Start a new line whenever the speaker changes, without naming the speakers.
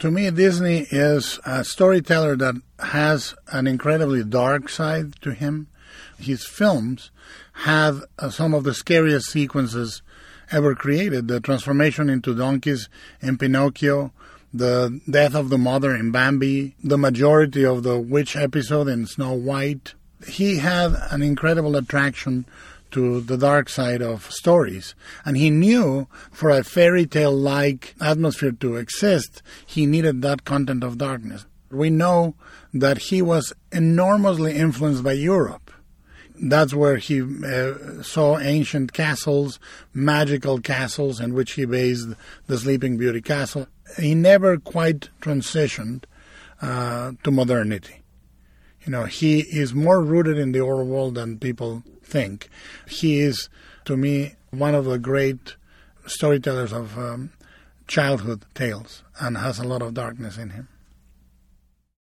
To me, Disney is a storyteller that has an incredibly dark side to him. His films have uh, some of the scariest sequences ever created. The transformation into donkeys in Pinocchio, the death of the mother in Bambi, the majority of the witch episode in Snow White. He had an incredible attraction to the dark side of stories. And he knew for a fairy tale like atmosphere to exist, he needed that content of darkness. We know that he was enormously influenced by Europe. That's where he uh, saw ancient castles, magical castles, in which he based the Sleeping Beauty castle. He never quite transitioned uh, to modernity. You know, he is more rooted in the old world than people think. He is, to me, one of the great storytellers of um, childhood tales and has a lot of darkness in him.